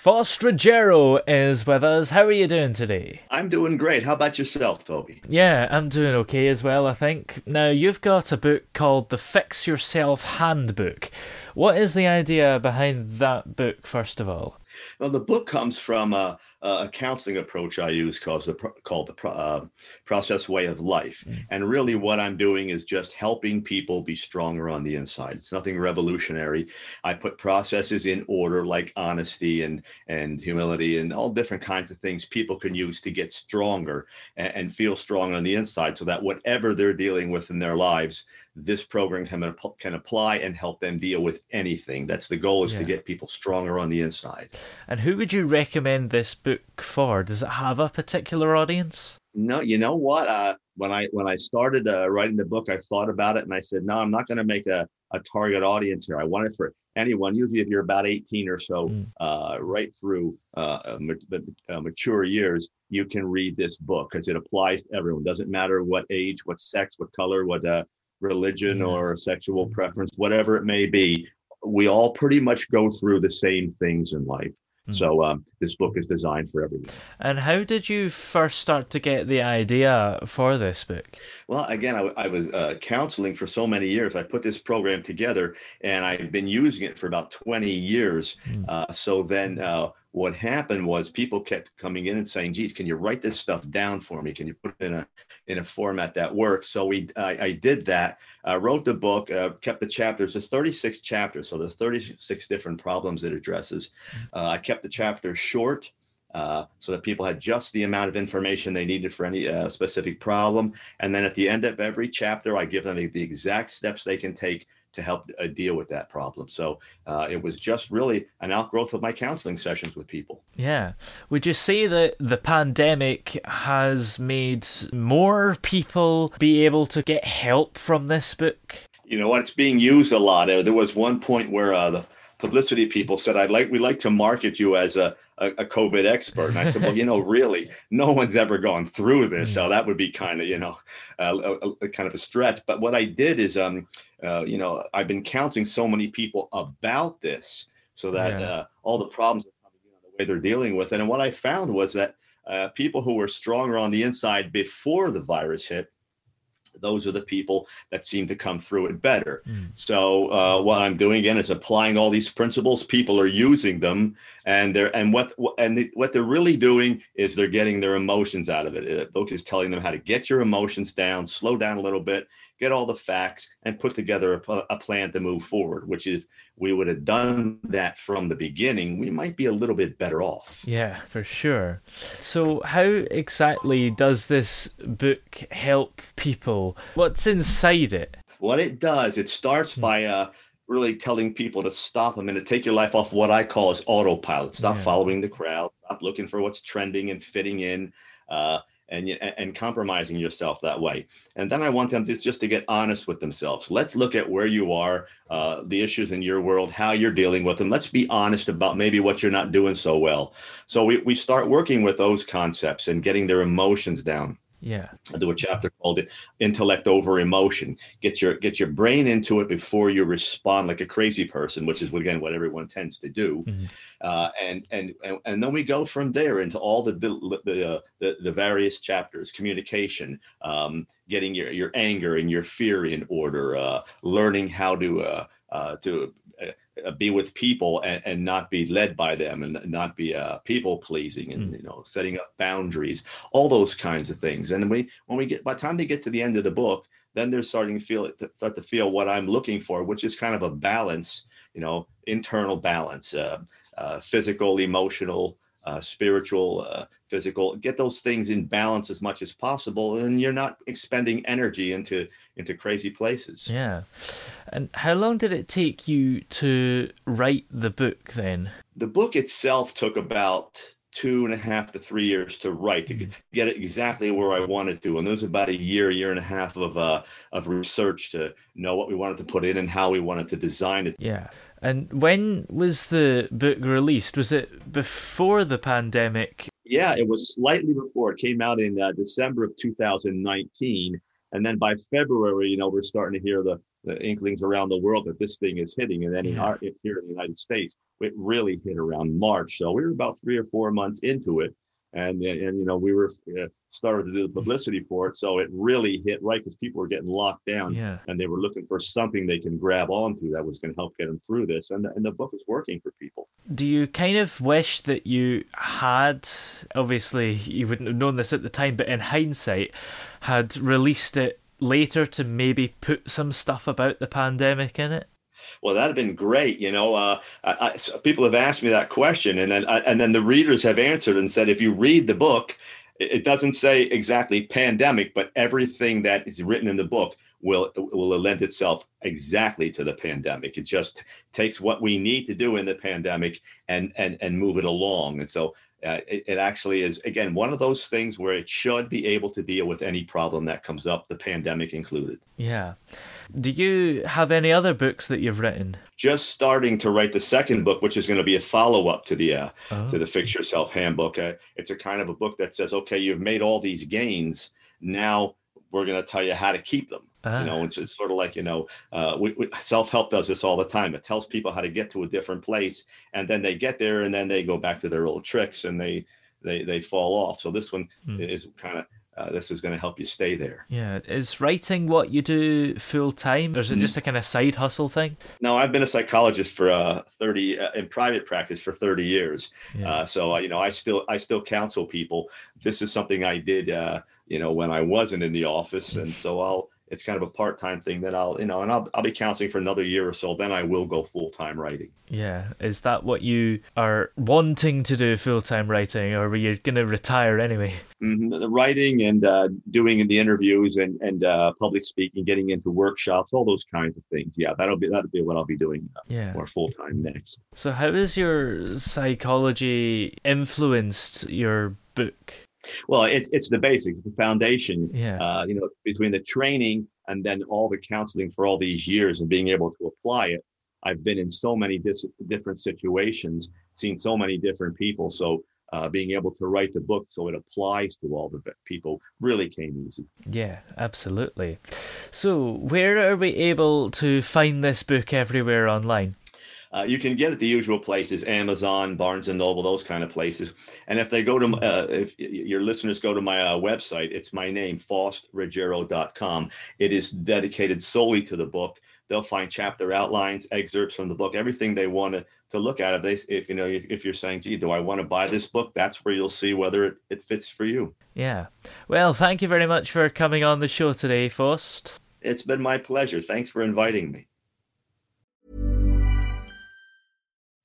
Faust Ruggiero is with us. How are you doing today? I'm doing great. How about yourself, Toby? Yeah, I'm doing okay as well, I think. Now, you've got a book called The Fix Yourself Handbook. What is the idea behind that book, first of all? Well, the book comes from a, a counseling approach I use called the called the uh, process way of life, mm. and really what I'm doing is just helping people be stronger on the inside. It's nothing revolutionary. I put processes in order, like honesty and and humility and all different kinds of things people can use to get stronger and, and feel strong on the inside, so that whatever they're dealing with in their lives, this program can, can apply and help them deal with anything. That's the goal is yeah. to get people stronger on the inside. And who would you recommend this book for? Does it have a particular audience? No, you know what? Uh, when I when I started uh, writing the book, I thought about it and I said, no, I'm not going to make a, a target audience here. I want it for anyone. Usually, if you're about 18 or so, mm. uh, right through uh, uh, mature years, you can read this book because it applies to everyone. Doesn't matter what age, what sex, what color, what uh, religion or sexual preference, whatever it may be, we all pretty much go through the same things in life. Mm. So um, this book is designed for everyone. And how did you first start to get the idea for this book? Well, again, I, I was uh, counseling for so many years. I put this program together, and I've been using it for about 20 years. Mm. Uh, so then uh, what happened was people kept coming in and saying, "Geez, can you write this stuff down for me? Can you put it in a in a format that works?" So we, I, I did that. I wrote the book, uh, kept the chapters. There's 36 chapters, so there's 36 different problems it addresses. Uh, I kept the chapters short. Uh, so that people had just the amount of information they needed for any uh, specific problem. And then at the end of every chapter, I give them the exact steps they can take to help uh, deal with that problem. So uh, it was just really an outgrowth of my counseling sessions with people. Yeah. Would you say that the pandemic has made more people be able to get help from this book? You know what? It's being used a lot. There was one point where uh, the publicity people said, "I'd like we'd like to market you as a, a, a COVID expert." And I said, "Well, you know, really, no one's ever gone through this, so that would be kind of you know, uh, a, a, kind of a stretch." But what I did is, um, uh, you know, I've been counseling so many people about this, so that yeah. uh, all the problems are coming in the way they're dealing with it. And what I found was that uh, people who were stronger on the inside before the virus hit those are the people that seem to come through it better. Mm. So uh, what I'm doing again is applying all these principles. People are using them, and they're and what and what they're really doing is they're getting their emotions out of it. The book is telling them how to get your emotions down, slow down a little bit, get all the facts, and put together a, a plan to move forward. Which is we would have done that from the beginning, we might be a little bit better off. Yeah, for sure. So how exactly does this book help people? What's inside it? What it does, it starts hmm. by uh, really telling people to stop a minute, take your life off what I call as autopilot. Stop yeah. following the crowd. Stop looking for what's trending and fitting in. Uh, and, and compromising yourself that way. And then I want them to just to get honest with themselves. Let's look at where you are, uh, the issues in your world, how you're dealing with them. Let's be honest about maybe what you're not doing so well. So we, we start working with those concepts and getting their emotions down Yeah. I do a chapter called "Intellect Over Emotion." Get your get your brain into it before you respond like a crazy person, which is again what everyone tends to do. Mm-hmm. Uh, and, and and and then we go from there into all the the the, uh, the, the, various chapters: communication, um, getting your your anger and your fear in order, uh, learning how to uh, uh, to be with people and, and not be led by them and not be uh, people pleasing and mm. you know setting up boundaries all those kinds of things and we when we get by the time they get to the end of the book then they're starting to feel it start to feel what i'm looking for which is kind of a balance you know internal balance uh, uh, physical emotional uh, spiritual, uh, physical. Get those things in balance as much as possible, and you're not expending energy into into crazy places. Yeah. And how long did it take you to write the book then? The book itself took about two and a half to three years to write to mm-hmm. get it exactly where I wanted to. And there was about a year, year and a half of uh, of research to know what we wanted to put in and how we wanted to design it. Yeah. And when was the book released? Was it before the pandemic? Yeah, it was slightly before. It came out in uh, December of 2019. And then by February, you know, we're starting to hear the, the inklings around the world that this thing is hitting. And then yeah. in our, here in the United States, it really hit around March. So we were about three or four months into it and and you know we were uh, started to do the publicity for it. So it really hit right because people were getting locked down yeah. and they were looking for something they can grab onto that was going to help get them through this. And, and the book is working for people. Do you kind of wish that you had obviously you wouldn't have known this at the time but in hindsight had released it later to maybe put some stuff about the pandemic in it well, that'd have been great. You know, uh, I, I, people have asked me that question, and then I, and then the readers have answered and said, if you read the book, it doesn't say exactly pandemic, but everything that is written in the book will will lend itself exactly to the pandemic. It just takes what we need to do in the pandemic and and and move it along. And so uh, it, it, actually is again one of those things where it should be able to deal with any problem that comes up, the pandemic included. Yeah. Do you have any other books that you've written? Just starting to write the second book, which is going to be a follow up to the uh, oh. to the Fix Yourself Handbook. Uh, it's a kind of a book that says, okay, you've made all these gains. Now we're going to tell you how to keep them. You know, ah. it's, it's sort of like you know, uh, we, we, self help does this all the time. It tells people how to get to a different place, and then they get there, and then they go back to their old tricks, and they they they fall off. So this one hmm. is kind of uh, this is going to help you stay there. Yeah. Is writing what you do full time, or is it mm-hmm. just a kind of side hustle thing? No, I've been a psychologist for uh, 30 uh, in private practice for 30 years. Yeah. Uh, so, uh, you know, I still I still counsel people. This is something I did, uh, you know, when I wasn't in the office. And so I'll, it's kind of a part-time thing that I'll, you know, and I'll, I'll be counseling for another year or so. Then I will go full-time writing. Yeah. Is that what you are wanting to do full-time writing or are you going to retire anyway? Mm-hmm. The writing and uh, doing the interviews and, and uh, public speaking, getting into workshops, all those kinds of things. Yeah. That'll be, that'll be what I'll be doing uh, yeah. more full-time next. So how has your psychology influenced your book? Well, it's it's the basics, the foundation. Yeah. Uh, you know, between the training and then all the counseling for all these years and being able to apply it. I've been in so many dis- different situations, seen so many different people. So uh, being able to write the book so it applies to all the people really came easy. Yeah, absolutely. So, where are we able to find this book everywhere online? Uh, you can get it the usual places amazon barnes and noble those kind of places. And if they go to uh, if your listeners go to my uh, website it's my name faustruggiero.com it is dedicated solely to the book. They'll find chapter outlines excerpts from the book everything they want to, to look at. If they if you know if, if you're saying gee do i want to buy this book? That's where you'll see whether it, it fits for you. Yeah. Well thank you very much for coming on the show today faust. It's been my pleasure. Thanks for inviting me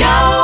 Show.